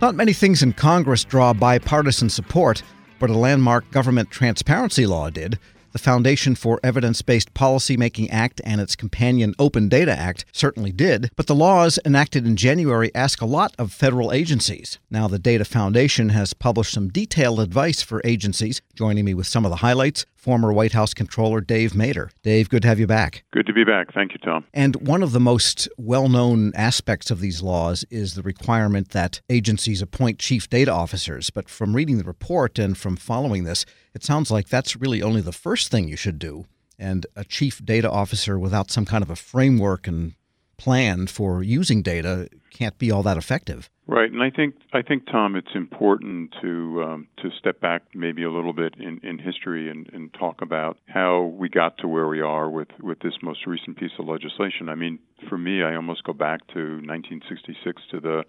Not many things in Congress draw bipartisan support, but a landmark government transparency law did. The Foundation for Evidence Based Policymaking Act and its companion Open Data Act certainly did, but the laws enacted in January ask a lot of federal agencies. Now, the Data Foundation has published some detailed advice for agencies. Joining me with some of the highlights, former White House Controller Dave Mader. Dave, good to have you back. Good to be back. Thank you, Tom. And one of the most well known aspects of these laws is the requirement that agencies appoint chief data officers. But from reading the report and from following this, it sounds like that's really only the first thing you should do. And a chief data officer without some kind of a framework and plan for using data can't be all that effective. Right, and I think I think Tom, it's important to um, to step back maybe a little bit in, in history and, and talk about how we got to where we are with, with this most recent piece of legislation. I mean, for me, I almost go back to 1966 to the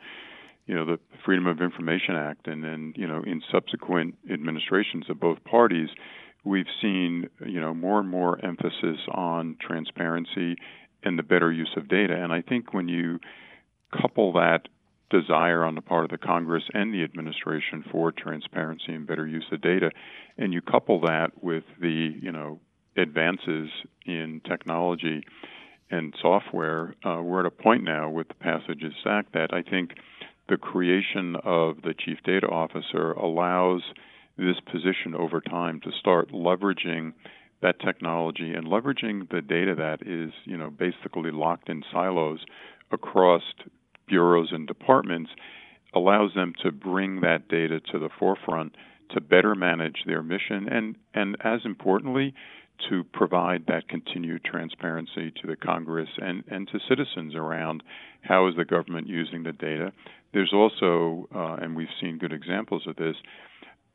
you know the Freedom of Information Act, and then you know in subsequent administrations of both parties, we've seen you know more and more emphasis on transparency and the better use of data. And I think when you couple that desire on the part of the Congress and the administration for transparency and better use of data, and you couple that with the you know advances in technology and software, uh, we're at a point now with the passage of SAC that I think the creation of the chief data officer allows this position over time to start leveraging that technology and leveraging the data that is, you know, basically locked in silos across bureaus and departments allows them to bring that data to the forefront to better manage their mission. And and as importantly to provide that continued transparency to the Congress and, and to citizens around how is the government using the data. There's also, uh, and we've seen good examples of this,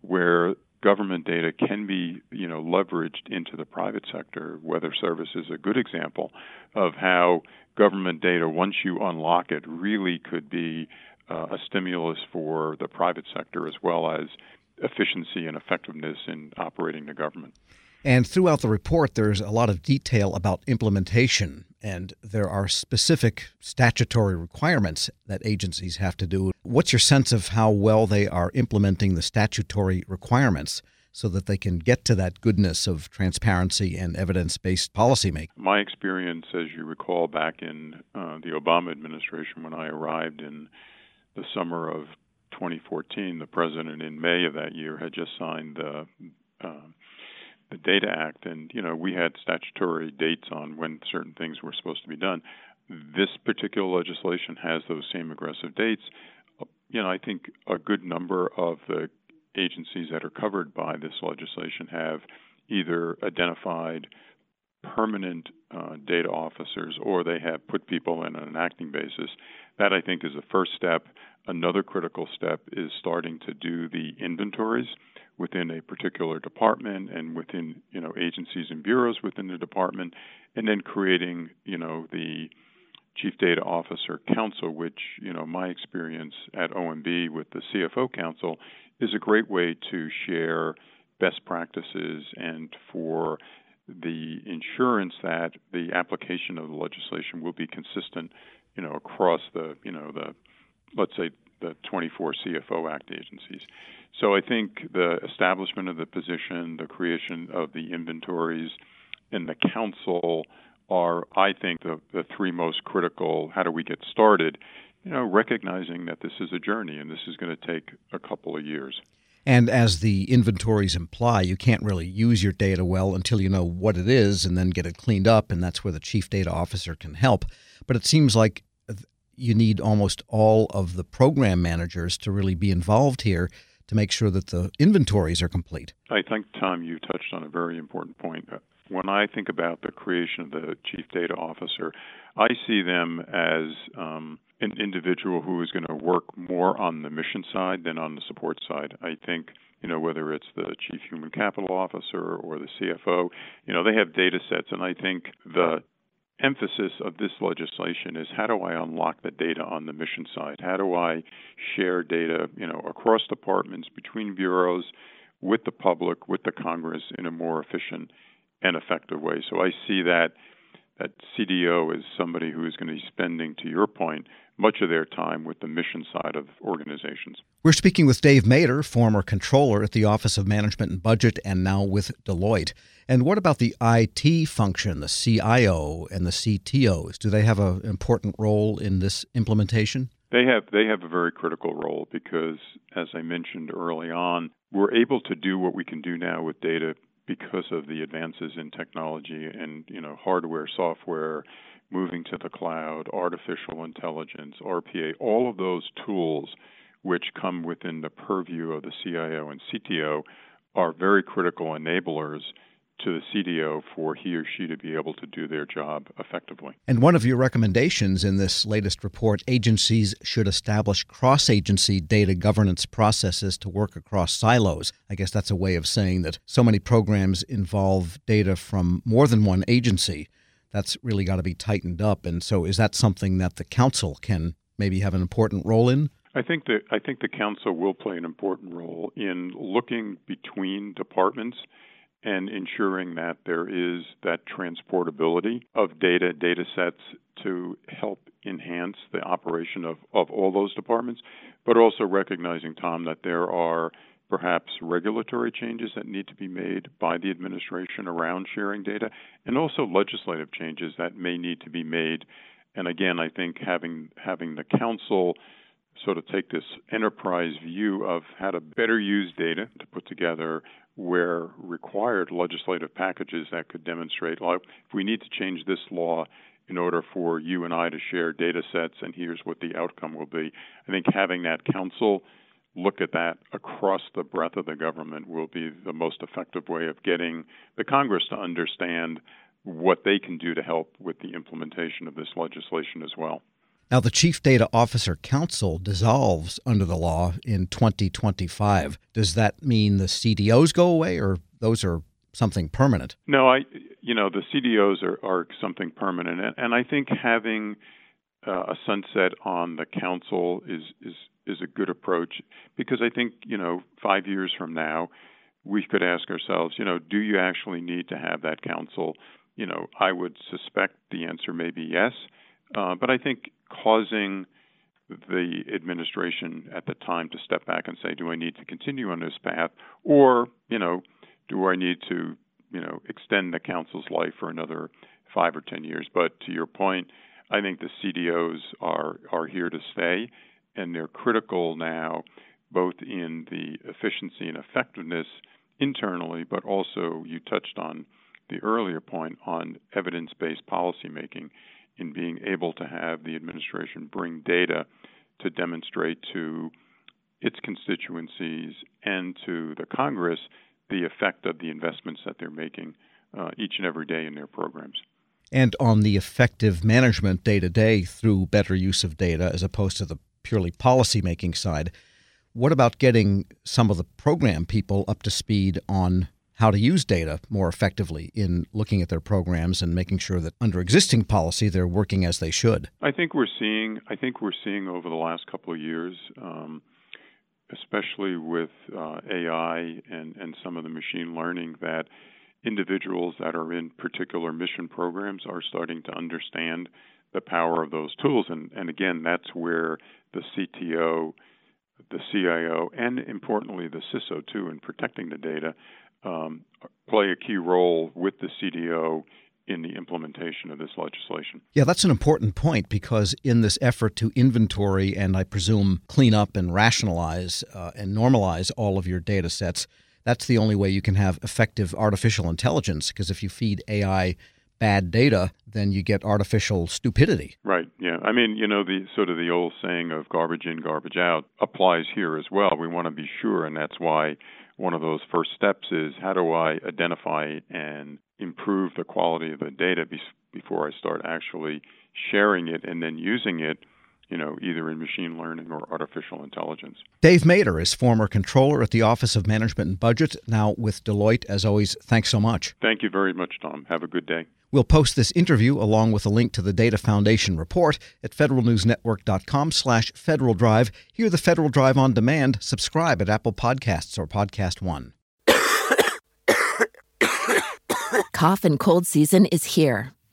where government data can be, you know, leveraged into the private sector. Weather Service is a good example of how government data, once you unlock it, really could be uh, a stimulus for the private sector as well as efficiency and effectiveness in operating the government. And throughout the report, there's a lot of detail about implementation, and there are specific statutory requirements that agencies have to do. What's your sense of how well they are implementing the statutory requirements? so that they can get to that goodness of transparency and evidence based policymaking? My experience, as you recall, back in uh, the Obama administration when I arrived in the summer of 2014, the president in May of that year had just signed the uh, the Data Act, and you know we had statutory dates on when certain things were supposed to be done. This particular legislation has those same aggressive dates. You know, I think a good number of the agencies that are covered by this legislation have either identified permanent uh, data officers or they have put people in on an acting basis. That I think is the first step. Another critical step is starting to do the inventories within a particular department and within you know agencies and bureaus within the department, and then creating you know the Chief Data Officer Council, which you know my experience at OMB with the CFO Council is a great way to share best practices and for the insurance that the application of the legislation will be consistent, you know, across the you know the let's say the 24 CFO Act agencies. So I think the establishment of the position, the creation of the inventories, and the council are, I think, the, the three most critical. How do we get started? You know, recognizing that this is a journey and this is going to take a couple of years. And as the inventories imply, you can't really use your data well until you know what it is and then get it cleaned up, and that's where the chief data officer can help. But it seems like you need almost all of the program managers to really be involved here to make sure that the inventories are complete. I think, Tom, you touched on a very important point. When I think about the creation of the chief data officer, I see them as um, an individual who is going to work more on the mission side than on the support side. I think you know whether it's the chief human capital officer or the CFO, you know they have data sets, and I think the emphasis of this legislation is how do I unlock the data on the mission side? How do I share data, you know, across departments, between bureaus, with the public, with the Congress in a more efficient and effective way? So I see that that CDO is somebody who is going to be spending, to your point, much of their time with the mission side of organizations. We're speaking with Dave Mader, former controller at the Office of Management and Budget and now with Deloitte. And what about the IT function, the CIO and the CTOs? Do they have an important role in this implementation? They have they have a very critical role because as I mentioned early on, we're able to do what we can do now with data because of the advances in technology and you know hardware, software, moving to the cloud, artificial intelligence, RPA, all of those tools which come within the purview of the CIO and CTO are very critical enablers to the CDO for he or she to be able to do their job effectively. And one of your recommendations in this latest report agencies should establish cross agency data governance processes to work across silos. I guess that's a way of saying that so many programs involve data from more than one agency. That's really got to be tightened up. And so, is that something that the council can maybe have an important role in? I think that I think the council will play an important role in looking between departments and ensuring that there is that transportability of data, data sets to help enhance the operation of, of all those departments, but also recognizing, Tom, that there are perhaps regulatory changes that need to be made by the administration around sharing data, and also legislative changes that may need to be made. And again, I think having having the council sort of take this enterprise view of how to better use data to put together where required legislative packages that could demonstrate, like, if we need to change this law in order for you and I to share data sets, and here's what the outcome will be. I think having that council look at that across the breadth of the government will be the most effective way of getting the Congress to understand what they can do to help with the implementation of this legislation as well. Now, the Chief Data Officer Council dissolves under the law in 2025. Does that mean the CDOs go away, or those are something permanent? No, I, you know, the CDOs are, are something permanent, and I think having uh, a sunset on the council is is is a good approach because I think you know five years from now we could ask ourselves, you know, do you actually need to have that council? You know, I would suspect the answer may be yes, uh, but I think causing the administration at the time to step back and say, do I need to continue on this path, or you know, do I need to you know extend the council's life for another five or ten years? But to your point, I think the CDOs are are here to stay, and they're critical now, both in the efficiency and effectiveness internally, but also you touched on the earlier point on evidence-based policymaking in being able to have the administration bring data to demonstrate to its constituencies and to the Congress the effect of the investments that they're making uh, each and every day in their programs. And on the effective management day to day through better use of data as opposed to the purely policy making side, what about getting some of the program people up to speed on how to use data more effectively in looking at their programs and making sure that under existing policy they're working as they should. I think we're seeing. I think we're seeing over the last couple of years, um, especially with uh, AI and and some of the machine learning, that individuals that are in particular mission programs are starting to understand the power of those tools. And and again, that's where the CTO the CIO, and importantly the CISO too, in protecting the data, um, play a key role with the CDO in the implementation of this legislation. Yeah, that's an important point because in this effort to inventory and I presume clean up and rationalize uh, and normalize all of your data sets, that's the only way you can have effective artificial intelligence because if you feed AI bad data, then you get artificial stupidity. Right. Yeah. I mean, you know, the sort of the old saying of garbage in, garbage out applies here as well. We want to be sure, and that's why one of those first steps is how do I identify and improve the quality of the data be- before I start actually sharing it and then using it you know, either in machine learning or artificial intelligence. Dave Mader is former controller at the Office of Management and Budget, now with Deloitte. As always, thanks so much. Thank you very much, Tom. Have a good day. We'll post this interview along with a link to the Data Foundation report at federalnewsnetwork.com slash Federal Drive. Hear the Federal Drive on demand. Subscribe at Apple Podcasts or Podcast One. Cough and cold season is here